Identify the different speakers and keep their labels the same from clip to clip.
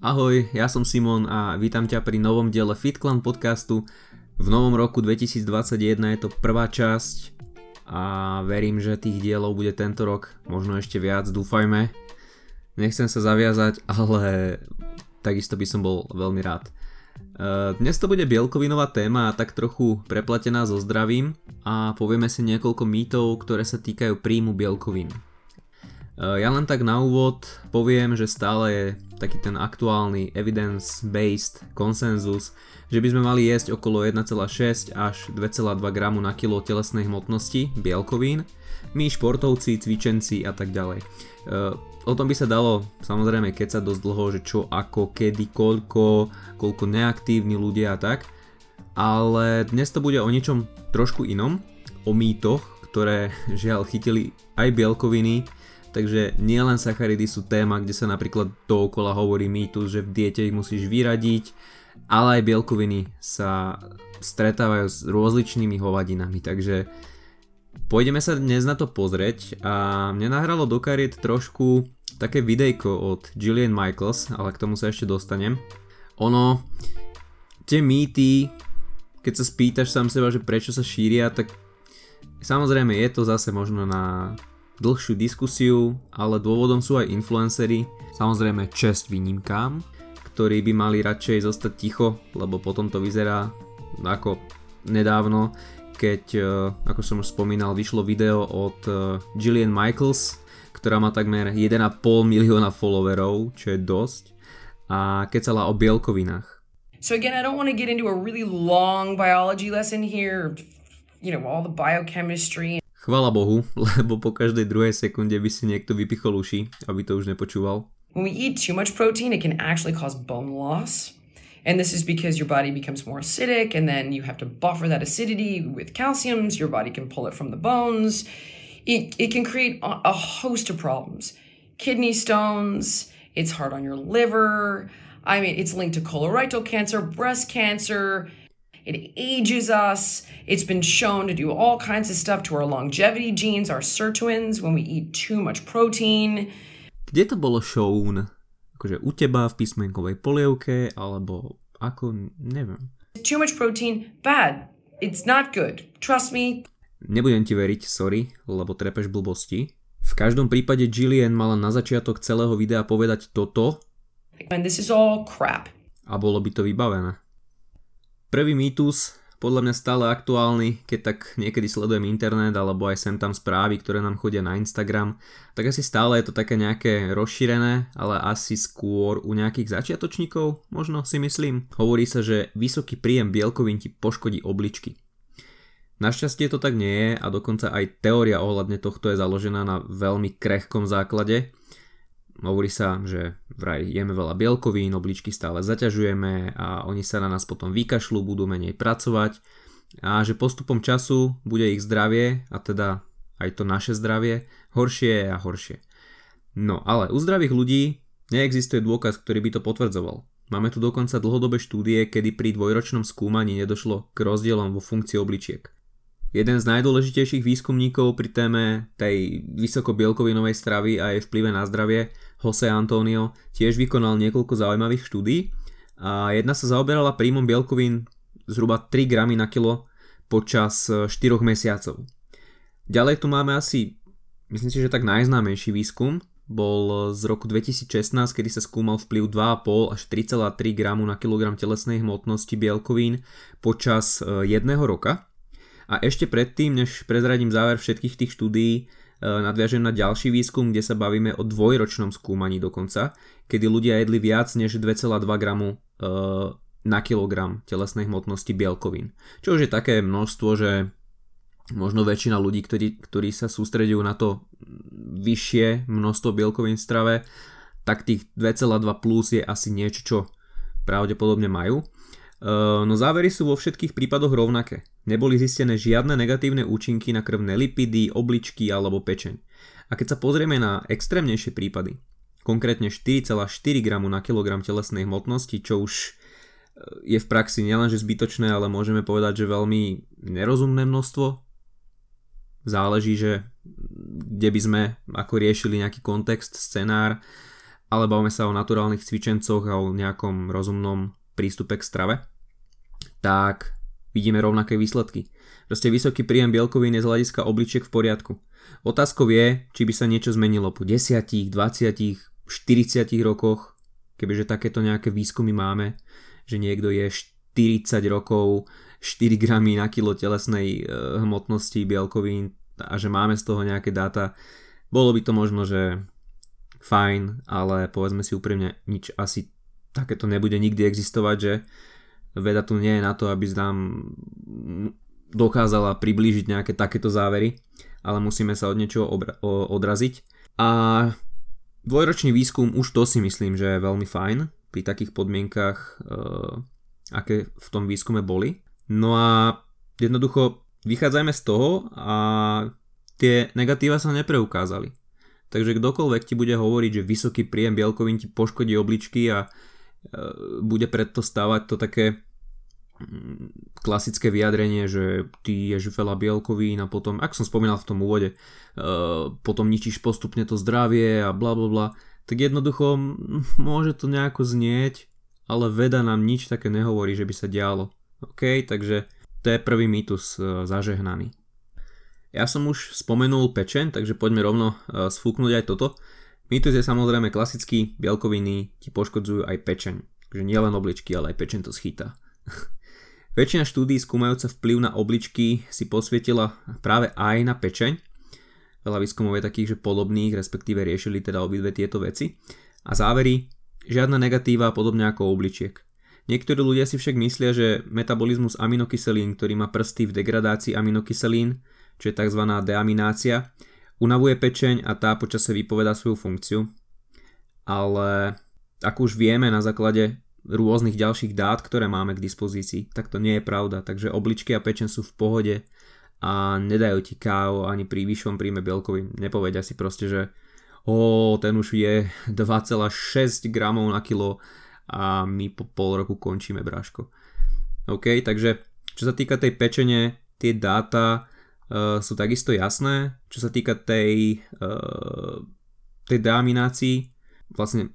Speaker 1: Ahoj, ja som Simon a vítam ťa pri novom diele FitClan podcastu. V novom roku 2021 je to prvá časť a verím, že tých dielov bude tento rok možno ešte viac, dúfajme. Nechcem sa zaviazať, ale takisto by som bol veľmi rád. E, dnes to bude bielkovinová téma tak trochu preplatená so zdravím a povieme si niekoľko mýtov, ktoré sa týkajú príjmu bielkovín. E, ja len tak na úvod poviem, že stále je taký ten aktuálny evidence-based konsenzus, že by sme mali jesť okolo 1,6 až 2,2 gramu na kilo telesnej hmotnosti bielkovín, my športovci, cvičenci a tak ďalej. E, o tom by sa dalo samozrejme keď sa dosť dlho, že čo, ako, kedy, koľko, koľko neaktívni ľudia a tak, ale dnes to bude o niečom trošku inom, o mýtoch, ktoré žiaľ chytili aj bielkoviny, Takže nielen sacharidy sú téma, kde sa napríklad dookola hovorí mýtus, že v diete ich musíš vyradiť, ale aj bielkoviny sa stretávajú s rozličnými hovadinami, takže pôjdeme sa dnes na to pozrieť a mne nahralo do kariet trošku také videjko od Gillian Michaels, ale k tomu sa ešte dostanem. Ono, tie mýty, keď sa spýtaš sám seba, že prečo sa šíria, tak samozrejme je to zase možno na dlhšiu diskusiu, ale dôvodom sú aj influencery, samozrejme čest výnimkám, ktorí by mali radšej zostať ticho, lebo potom to vyzerá ako nedávno, keď, e, ako som už spomínal, vyšlo video od e, Gillian Michaels, ktorá má takmer 1,5 milióna followerov, čo je dosť, a kecala o bielkovinách.
Speaker 2: So again, I don't want to get into a really long biology lesson here, you know, all the biochemistry
Speaker 1: Chvala Bohu, lebo po každej druhej sekunde by si niekto vypichol uši, aby to už nepočúval.
Speaker 2: When we eat too much protein, it can actually cause bone loss. And this is because your body becomes more acidic, and then you have to buffer that acidity with calciums. Your body can pull it from the bones. It, it can create a host of problems kidney stones, it's hard on your liver. I mean, it's linked to colorectal cancer, breast cancer, It ages us. It's been shown to do all kinds of stuff to our longevity genes, our sirtuins, when we eat too much protein.
Speaker 1: Kde to bolo shown? Akože u teba v písmenkovej polievke, alebo ako, neviem.
Speaker 2: Too much protein, bad. It's not good. Trust me.
Speaker 1: Nebudem ti veriť, sorry, lebo trepeš blbosti. V každom prípade Jillian mala na začiatok celého videa povedať toto.
Speaker 2: And this is all crap.
Speaker 1: A bolo by to vybavené. Prvý mýtus, podľa mňa stále aktuálny, keď tak niekedy sledujem internet alebo aj sem tam správy, ktoré nám chodia na Instagram, tak asi stále je to také nejaké rozšírené, ale asi skôr u nejakých začiatočníkov, možno si myslím. Hovorí sa, že vysoký príjem bielkovín ti poškodí obličky. Našťastie to tak nie je a dokonca aj teória ohľadne tohto je založená na veľmi krehkom základe, Hovorí sa, že vraj jeme veľa bielkovín, obličky stále zaťažujeme a oni sa na nás potom vykašľú, budú menej pracovať a že postupom času bude ich zdravie, a teda aj to naše zdravie, horšie a horšie. No ale u zdravých ľudí neexistuje dôkaz, ktorý by to potvrdzoval. Máme tu dokonca dlhodobé štúdie, kedy pri dvojročnom skúmaní nedošlo k rozdielom vo funkcii obličiek. Jeden z najdôležitejších výskumníkov pri téme tej vysokobielkovinovej stravy a jej vplyve na zdravie, Jose Antonio, tiež vykonal niekoľko zaujímavých štúdí. A jedna sa zaoberala príjmom bielkovín zhruba 3 gramy na kilo počas 4 mesiacov. Ďalej tu máme asi, myslím si, že tak najznámejší výskum, bol z roku 2016, kedy sa skúmal vplyv 2,5 až 3,3 gramu na kilogram telesnej hmotnosti bielkovín počas e, jedného roka a ešte predtým, než prezradím záver všetkých tých štúdií, e, nadviažem na ďalší výskum, kde sa bavíme o dvojročnom skúmaní dokonca, kedy ľudia jedli viac než 2,2 gramu e, na kilogram telesnej hmotnosti bielkovín. Čo už je také množstvo, že možno väčšina ľudí, ktorí, ktorí sa sústredujú na to vyššie množstvo bielkovín v strave, tak tých 2,2 plus je asi niečo, čo pravdepodobne majú. Ehm, no závery sú vo všetkých prípadoch rovnaké. Neboli zistené žiadne negatívne účinky na krvné lipidy, obličky alebo pečeň. A keď sa pozrieme na extrémnejšie prípady, konkrétne 4,4 g na kilogram telesnej hmotnosti, čo už e, je v praxi nielenže zbytočné, ale môžeme povedať, že veľmi nerozumné množstvo. Záleží, že kde by sme ako riešili nejaký kontext, scenár, ale bavíme sa o naturálnych cvičencoch a o nejakom rozumnom prístupe k strave, tak vidíme rovnaké výsledky. Proste vysoký príjem bielkovín je z hľadiska obličiek v poriadku. Otázkou je, či by sa niečo zmenilo po 10, 20, 40 rokoch, kebyže takéto nejaké výskumy máme, že niekto je 40 rokov 4 gramy na kilo telesnej e, hmotnosti bielkovín a že máme z toho nejaké dáta, bolo by to možno, že fajn, ale povedzme si úprimne, nič asi takéto nebude nikdy existovať, že veda tu nie je na to, aby nám dokázala priblížiť nejaké takéto závery, ale musíme sa od niečoho obra- odraziť. A dvojročný výskum už to si myslím, že je veľmi fajn pri takých podmienkach, uh, aké v tom výskume boli. No a jednoducho vychádzajme z toho a tie negatíva sa nepreukázali. Takže kdokoľvek ti bude hovoriť, že vysoký príjem bielkovín ti poškodí obličky a E, bude preto stávať to také mm, klasické vyjadrenie, že ty ješ veľa bielkovín a potom, ak som spomínal v tom úvode, e, potom ničíš postupne to zdravie a bla bla bla, tak jednoducho môže to nejako znieť, ale veda nám nič také nehovorí, že by sa dialo. OK, takže to je prvý mýtus e, zažehnaný. Ja som už spomenul pečen, takže poďme rovno sfúknuť aj toto. Mýtus je samozrejme klasický, bielkoviny ti poškodzujú aj pečeň. Takže nielen obličky, ale aj pečeň to schytá. Väčšina štúdí skúmajúca vplyv na obličky si posvietila práve aj na pečeň. Veľa výskumov je takých, že podobných, respektíve riešili teda obidve tieto veci. A závery, žiadna negatíva podobne ako obličiek. Niektorí ľudia si však myslia, že metabolizmus aminokyselín, ktorý má prsty v degradácii aminokyselín, čo je tzv. deaminácia, Unavuje pečeň a tá počase vypoveda svoju funkciu, ale ako už vieme na základe rôznych ďalších dát, ktoré máme k dispozícii, tak to nie je pravda. Takže obličky a pečen sú v pohode a nedajú ti kávo ani pri vyššom príjme bielkovín. Nepovedia si proste, že o, ten už je 2,6 gramov na kilo a my po pol roku končíme bráško. OK, takže čo sa týka tej pečene, tie dáta sú takisto jasné. Čo sa týka tej, uh, tej deaminácii, vlastne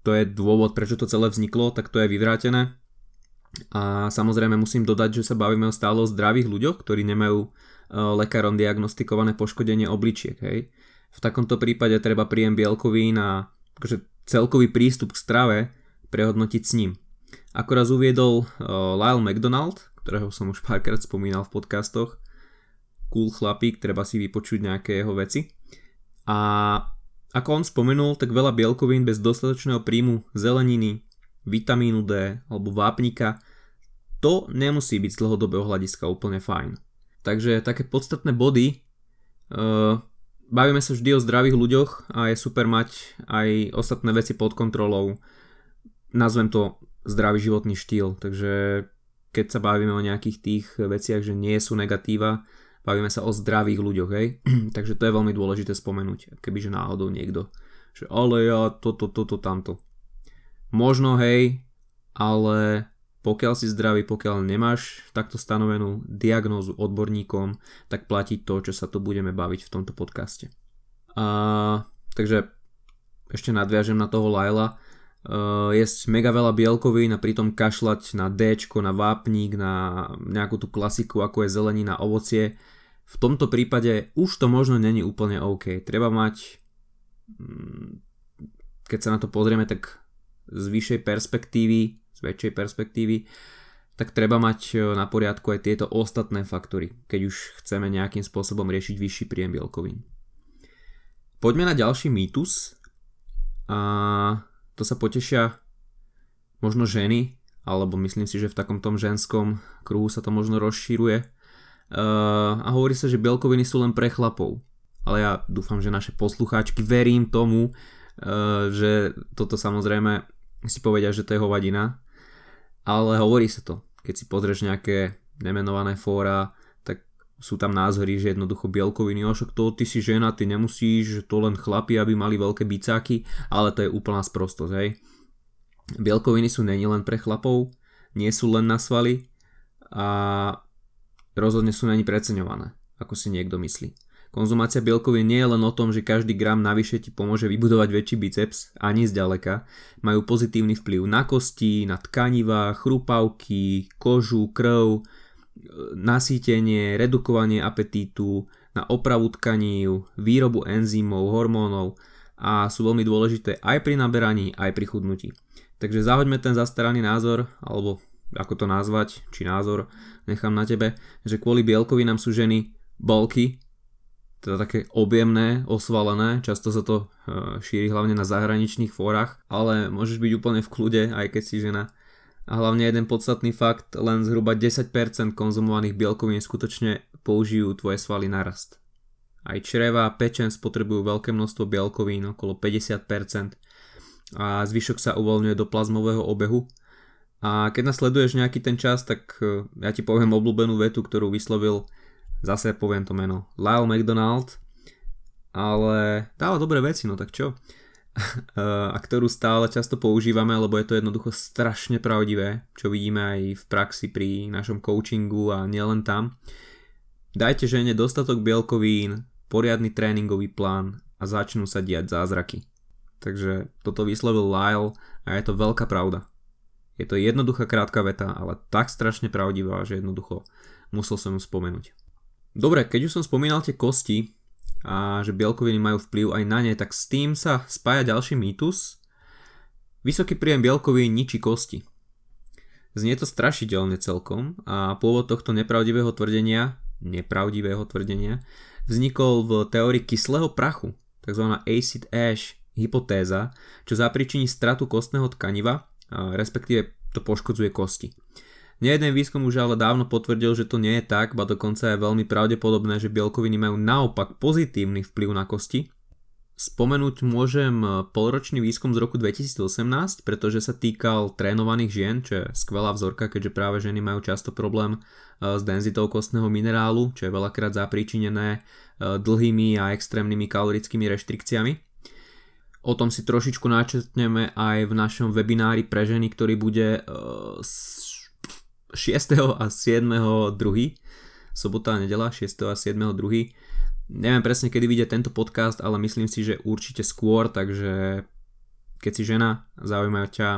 Speaker 1: to je dôvod, prečo to celé vzniklo, tak to je vyvrátené. A samozrejme musím dodať, že sa bavíme stále o zdravých ľuďoch, ktorí nemajú uh, lekárom diagnostikované poškodenie obličiek. Hej. V takomto prípade treba príjem bielkovín a akože celkový prístup k strave prehodnotiť s ním. Ako raz uviedol Lyle McDonald, ktorého som už párkrát spomínal v podcastoch, cool chlapík, treba si vypočuť nejaké jeho veci. A ako on spomenul, tak veľa bielkovín bez dostatočného príjmu zeleniny, vitamínu D alebo vápnika, to nemusí byť z dlhodobého hľadiska úplne fajn. Takže také podstatné body, uh, bavíme sa vždy o zdravých ľuďoch a je super mať aj ostatné veci pod kontrolou. Nazvem to zdravý životný štýl, takže keď sa bavíme o nejakých tých veciach, že nie sú negatíva, Bavíme sa o zdravých ľuďoch, hej. Takže to je veľmi dôležité spomenúť, kebyže náhodou niekto, že ale ja toto, toto, tamto. Možno, hej, ale pokiaľ si zdravý, pokiaľ nemáš takto stanovenú diagnózu odborníkom, tak platí to, čo sa tu budeme baviť v tomto podcaste. A, takže ešte nadviažem na toho Laila. Uh, jesť mega veľa bielkovín a pritom kašľať na D, na vápnik, na nejakú tú klasiku ako je zelenina, ovocie. V tomto prípade už to možno není úplne OK. Treba mať, mm, keď sa na to pozrieme, tak z vyššej perspektívy, z väčšej perspektívy, tak treba mať e, na poriadku aj tieto ostatné faktory, keď už chceme nejakým spôsobom riešiť vyšší príjem bielkovín. Poďme na ďalší mýtus. A to sa potešia možno ženy, alebo myslím si, že v takom tom ženskom kruhu sa to možno rozšíruje. Uh, a hovorí sa, že bielkoviny sú len pre chlapov. Ale ja dúfam, že naše poslucháčky verím tomu, uh, že toto samozrejme si povedia, že to je hovadina. Ale hovorí sa to. Keď si pozrieš nejaké nemenované fóra, sú tam názory, že jednoducho bielkoviny, o však to ty si žena, ty nemusíš, to len chlapi, aby mali veľké bicáky, ale to je úplná sprostosť, hej. Bielkoviny sú není len pre chlapov, nie sú len na svaly a rozhodne sú není preceňované, ako si niekto myslí. Konzumácia bielkovín nie je len o tom, že každý gram navyše ti pomôže vybudovať väčší biceps, ani zďaleka. Majú pozitívny vplyv na kosti, na tkaniva, chrupavky, kožu, krv, nasýtenie, redukovanie apetítu, na opravu tkaní, výrobu enzymov, hormónov a sú veľmi dôležité aj pri naberaní, aj pri chudnutí. Takže zahoďme ten zastaraný názor, alebo ako to nazvať, či názor, nechám na tebe, že kvôli bielkovinám sú ženy bolky, teda také objemné, osvalené, často sa to e, šíri hlavne na zahraničných fórach, ale môžeš byť úplne v kľude, aj keď si žena. A hlavne jeden podstatný fakt, len zhruba 10% konzumovaných bielkovín skutočne použijú tvoje svaly narast. Aj čreva a pečen spotrebujú veľké množstvo bielkovín, okolo 50%, a zvyšok sa uvoľňuje do plazmového obehu. A keď nasleduješ nejaký ten čas, tak e, ja ti poviem obľúbenú vetu, ktorú vyslovil Zase poviem to meno. Lyle McDonald, ale dáva dobré veci, no tak čo? a ktorú stále často používame, lebo je to jednoducho strašne pravdivé, čo vidíme aj v praxi pri našom coachingu a nielen tam. Dajte žene dostatok bielkovín, poriadny tréningový plán a začnú sa diať zázraky. Takže toto vyslovil Lyle a je to veľká pravda. Je to jednoduchá krátka veta, ale tak strašne pravdivá, že jednoducho musel som ju spomenúť. Dobre, keď už som spomínal tie kosti a že bielkoviny majú vplyv aj na ne, tak s tým sa spája ďalší mýtus. Vysoký príjem bielkovín ničí kosti. Znie to strašidelne celkom a pôvod tohto nepravdivého tvrdenia, nepravdivého tvrdenia, vznikol v teórii kyslého prachu, tzv. acid ash hypotéza, čo zapričiní stratu kostného tkaniva, respektíve to poškodzuje kosti. Nejeden výskum už ale dávno potvrdil, že to nie je tak, ba dokonca je veľmi pravdepodobné, že bielkoviny majú naopak pozitívny vplyv na kosti. Spomenúť môžem polročný výskum z roku 2018, pretože sa týkal trénovaných žien, čo je skvelá vzorka, keďže práve ženy majú často problém e, s denzitou kostného minerálu, čo je veľakrát zapríčinené e, dlhými a extrémnymi kalorickými reštrikciami. O tom si trošičku načetneme aj v našom webinári pre ženy, ktorý bude 6. a 7. 2. Sobota a nedela 6. a 7. 2. Neviem presne, kedy vyjde tento podcast, ale myslím si, že určite skôr, takže keď si žena, zaujímajú ťa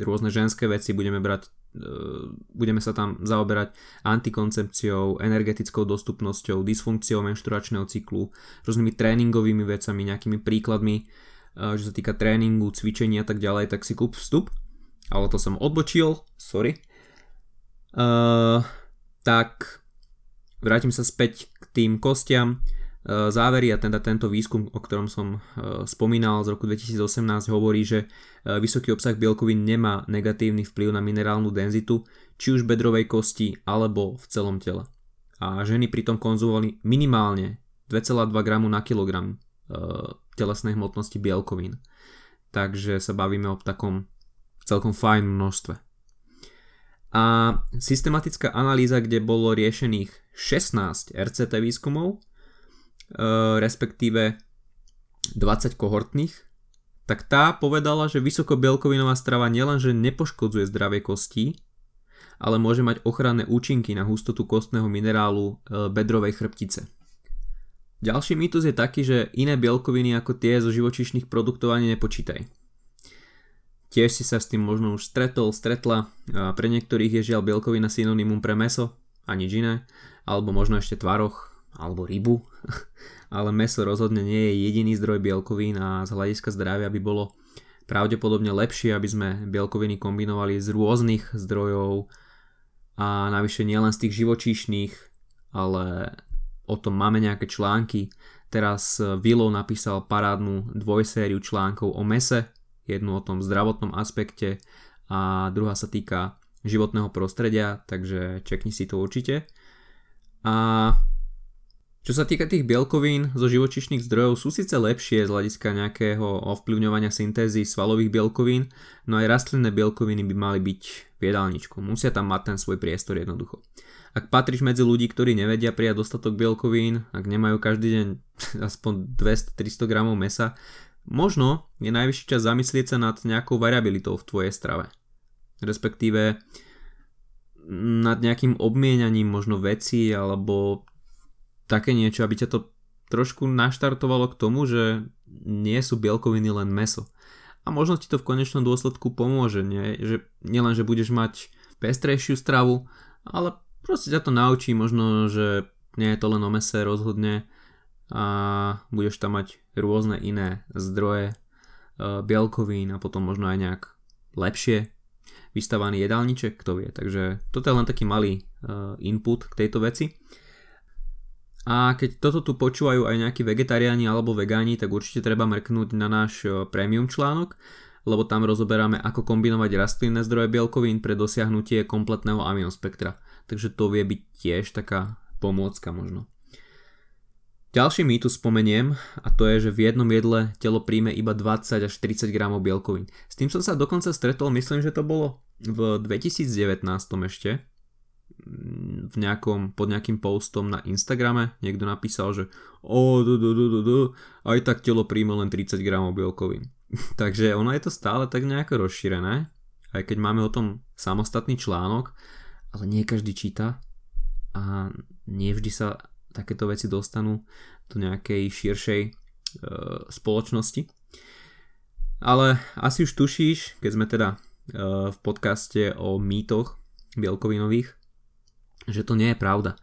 Speaker 1: rôzne ženské veci, budeme brať e, budeme sa tam zaoberať antikoncepciou, energetickou dostupnosťou, dysfunkciou menšturačného cyklu, rôznymi tréningovými vecami, nejakými príkladmi, čo sa týka tréningu, cvičenia a tak ďalej, tak si kúp vstup. Ale to som odbočil, sorry. Uh, tak vrátim sa späť k tým kostiam. Uh, závery a teda tento výskum, o ktorom som uh, spomínal z roku 2018 hovorí, že vysoký obsah bielkovín nemá negatívny vplyv na minerálnu denzitu, či už bedrovej kosti alebo v celom tele. A ženy pritom konzumovali minimálne 2,2 gramu na kilogram telesnej hmotnosti bielkovín. Takže sa bavíme o takom celkom fajn množstve. A systematická analýza, kde bolo riešených 16 RCT výskumov, e, respektíve 20 kohortných, tak tá povedala, že vysokobielkovinová strava nielenže nepoškodzuje zdravie kostí, ale môže mať ochranné účinky na hustotu kostného minerálu e, bedrovej chrbtice. Ďalší mýtus je taký, že iné bielkoviny ako tie zo živočíšnych produktov ani nepočítaj. Tiež si sa s tým možno už stretol, stretla. Pre niektorých je žiaľ bielkovina synonymum pre meso a nič iné. Alebo možno ešte tvaroch, alebo rybu. Ale meso rozhodne nie je jediný zdroj bielkovín a z hľadiska zdravia by bolo pravdepodobne lepšie, aby sme bielkoviny kombinovali z rôznych zdrojov a navyše nielen z tých živočíšnych, ale o tom máme nejaké články. Teraz Willow napísal parádnu dvojsériu článkov o mese, jednu o tom zdravotnom aspekte a druhá sa týka životného prostredia, takže čekni si to určite. A čo sa týka tých bielkovín zo živočišných zdrojov sú síce lepšie z hľadiska nejakého ovplyvňovania syntézy svalových bielkovín, no aj rastlinné bielkoviny by mali byť v jedálničku. Musia tam mať ten svoj priestor jednoducho. Ak patríš medzi ľudí, ktorí nevedia prijať dostatok bielkovín, ak nemajú každý deň aspoň 200-300 gramov mesa, Možno je najvyšší čas zamyslieť sa nad nejakou variabilitou v tvojej strave. Respektíve nad nejakým obmienianím možno veci alebo také niečo, aby ťa to trošku naštartovalo k tomu, že nie sú bielkoviny len meso. A možno ti to v konečnom dôsledku pomôže, nie? Že, nielen, že budeš mať pestrejšiu stravu, ale proste ťa to naučí možno, že nie je to len o mese rozhodne a budeš tam mať rôzne iné zdroje e, bielkovín a potom možno aj nejak lepšie vystavaný jedálniček, kto vie. Takže toto je len taký malý e, input k tejto veci. A keď toto tu počúvajú aj nejakí vegetariáni alebo vegáni, tak určite treba mrknúť na náš e, premium článok, lebo tam rozoberáme ako kombinovať rastlinné zdroje bielkovín pre dosiahnutie kompletného aminospektra. Takže to vie byť tiež taká pomôcka možno. Ďalší mýtus spomeniem a to je, že v jednom jedle telo príjme iba 20 až 30 gramov bielkovín. S tým som sa dokonca stretol, myslím, že to bolo v 2019 ešte, v nejakom, pod nejakým postom na Instagrame niekto napísal, že o, du, du, du, du, du, aj tak telo príjme len 30 gramov bielkovín. Takže ono je to stále tak nejako rozšírené, aj keď máme o tom samostatný článok, ale nie každý číta a nie vždy sa takéto veci dostanú do nejakej širšej e, spoločnosti. Ale asi už tušíš, keď sme teda e, v podcaste o mýtoch bielkovinových, že to nie je pravda.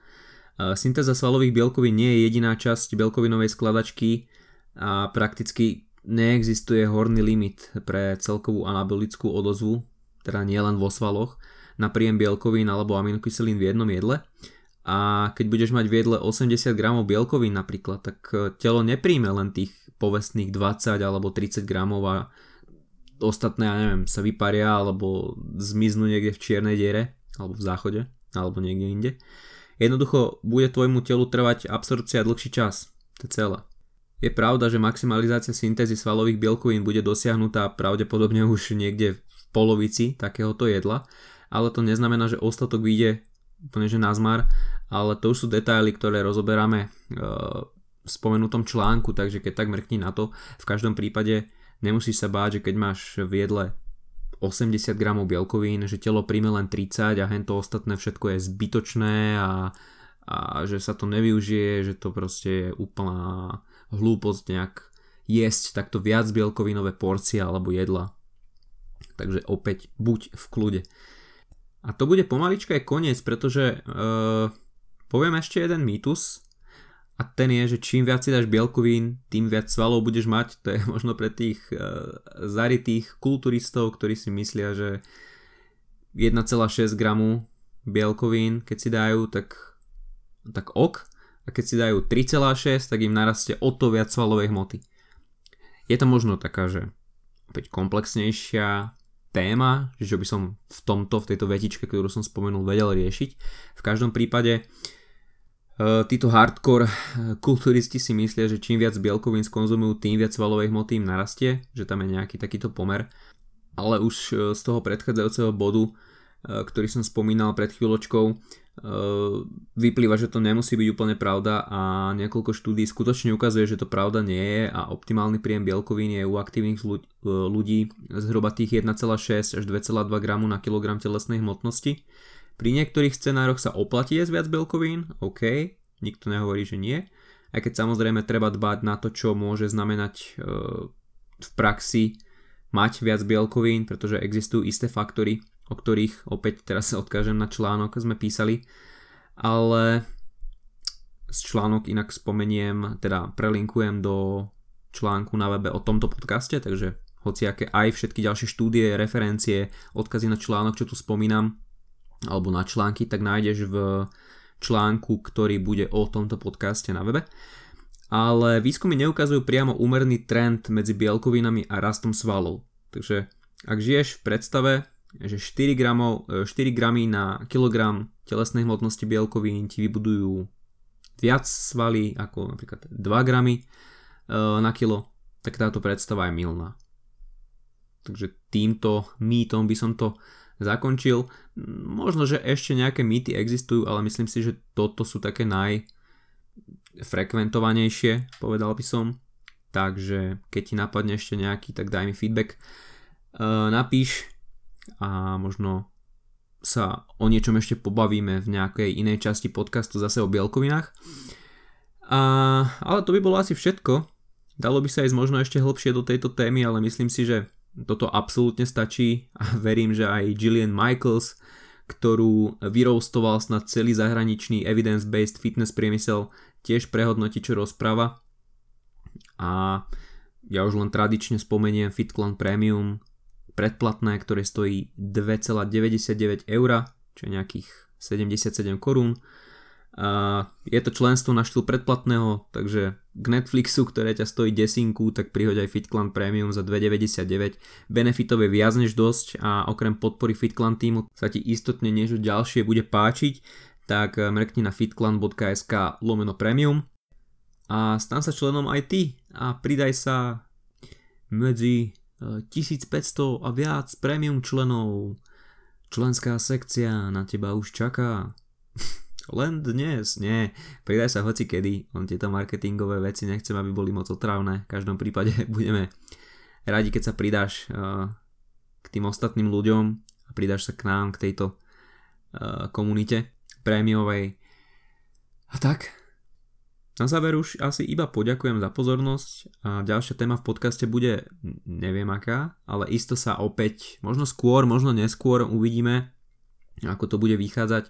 Speaker 1: E, syntéza svalových bielkovín nie je jediná časť bielkovinovej skladačky a prakticky neexistuje horný limit pre celkovú anabolickú odozvu, teda nielen vo svaloch, na príjem bielkovín alebo aminokyselín v jednom jedle a keď budeš mať v jedle 80 gramov bielkovín napríklad, tak e, telo nepríjme len tých povestných 20 alebo 30 gramov a ostatné, ja neviem, sa vyparia alebo zmiznú niekde v čiernej diere alebo v záchode alebo niekde inde. Jednoducho bude tvojmu telu trvať absorpcia dlhší čas. To je celé. Je pravda, že maximalizácia syntézy svalových bielkovín bude dosiahnutá pravdepodobne už niekde v polovici takéhoto jedla, ale to neznamená, že ostatok vyjde úplne že nazmar ale to už sú detaily, ktoré rozoberáme e, v spomenutom článku, takže keď tak mrkni na to, v každom prípade nemusíš sa báť, že keď máš v jedle 80 gramov bielkovín, že telo príjme len 30 a hento ostatné všetko je zbytočné a, a že sa to nevyužije, že to proste je úplná hlúposť nejak jesť takto viac bielkovinové porcie alebo jedla. Takže opäť buď v kľude. A to bude pomalička aj koniec, pretože uh, Poviem ešte jeden mýtus a ten je, že čím viac si dáš bielkovín, tým viac svalov budeš mať. To je možno pre tých uh, zaritých kulturistov, ktorí si myslia, že 1,6 gramu bielkovín, keď si dajú, tak, tak ok. A keď si dajú 3,6, tak im narastie o to viac svalovej hmoty. Je to možno taká, že opäť komplexnejšia téma, že by som v tomto, v tejto vetičke, ktorú som spomenul, vedel riešiť. V každom prípade uh, títo hardcore eh, kulturisti si myslia, že čím viac bielkovín skonzumujú, tým viac svalovej hmoty im narastie, že tam je nejaký takýto pomer. Ale už eh, z toho predchádzajúceho bodu, ktorý som spomínal pred chvíľočkou, vyplýva, že to nemusí byť úplne pravda a niekoľko štúdí skutočne ukazuje, že to pravda nie je a optimálny príjem bielkovín je u aktívnych ľudí zhruba tých 1,6 až 2,2 gramu na kilogram telesnej hmotnosti pri niektorých scenároch sa oplatí jesť viac bielkovín, OK, nikto nehovorí, že nie. Aj keď samozrejme treba dbať na to, čo môže znamenať e, v praxi mať viac bielkovín, pretože existujú isté faktory, o ktorých opäť teraz sa odkážem na článok, sme písali. Ale z článok inak spomeniem, teda prelinkujem do článku na webe o tomto podcaste, takže hociaké aj všetky ďalšie štúdie, referencie, odkazy na článok, čo tu spomínam, alebo na články, tak nájdeš v článku, ktorý bude o tomto podcaste na webe. Ale výskumy neukazujú priamo úmerný trend medzi bielkovinami a rastom svalov. Takže ak žiješ v predstave, že 4, gramov, 4 gramy na kilogram telesnej hmotnosti bielkovín ti vybudujú viac svaly ako napríklad 2 gramy e, na kilo, tak táto predstava je milná. Takže týmto mýtom by som to zakončil. Možno, že ešte nejaké mýty existujú, ale myslím si, že toto sú také najfrekventovanejšie, povedal by som. Takže keď ti napadne ešte nejaký, tak daj mi feedback. Uh, napíš a možno sa o niečom ešte pobavíme v nejakej inej časti podcastu zase o bielkovinách. A, ale to by bolo asi všetko. Dalo by sa ísť možno ešte hlbšie do tejto témy, ale myslím si, že toto absolútne stačí a verím, že aj Gillian Michaels, ktorú vyrostoval snad celý zahraničný evidence-based fitness priemysel, tiež prehodnotí, čo rozpráva. A ja už len tradične spomeniem FitClan Premium predplatné, ktoré stojí 2,99 eur, čo je nejakých 77 korún a je to členstvo na štýl predplatného, takže k Netflixu, ktoré ťa stojí desinku, tak prihoď aj FitClan Premium za 2,99. Benefitov je viac než dosť a okrem podpory FitClan týmu sa ti istotne niečo ďalšie bude páčiť, tak mrkni na fitclan.sk lomeno premium a stan sa členom aj ty a pridaj sa medzi 1500 e, a viac premium členov. Členská sekcia na teba už čaká. len dnes, nie, pridaj sa hoci kedy, len tieto marketingové veci nechcem, aby boli moc otravné, v každom prípade budeme radi, keď sa pridáš uh, k tým ostatným ľuďom a pridáš sa k nám, k tejto uh, komunite prémiovej. A tak, na záver už asi iba poďakujem za pozornosť a ďalšia téma v podcaste bude neviem aká, ale isto sa opäť, možno skôr, možno neskôr uvidíme, ako to bude vychádzať.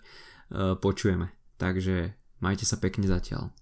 Speaker 1: E, počujeme. Takže majte sa pekne zatiaľ.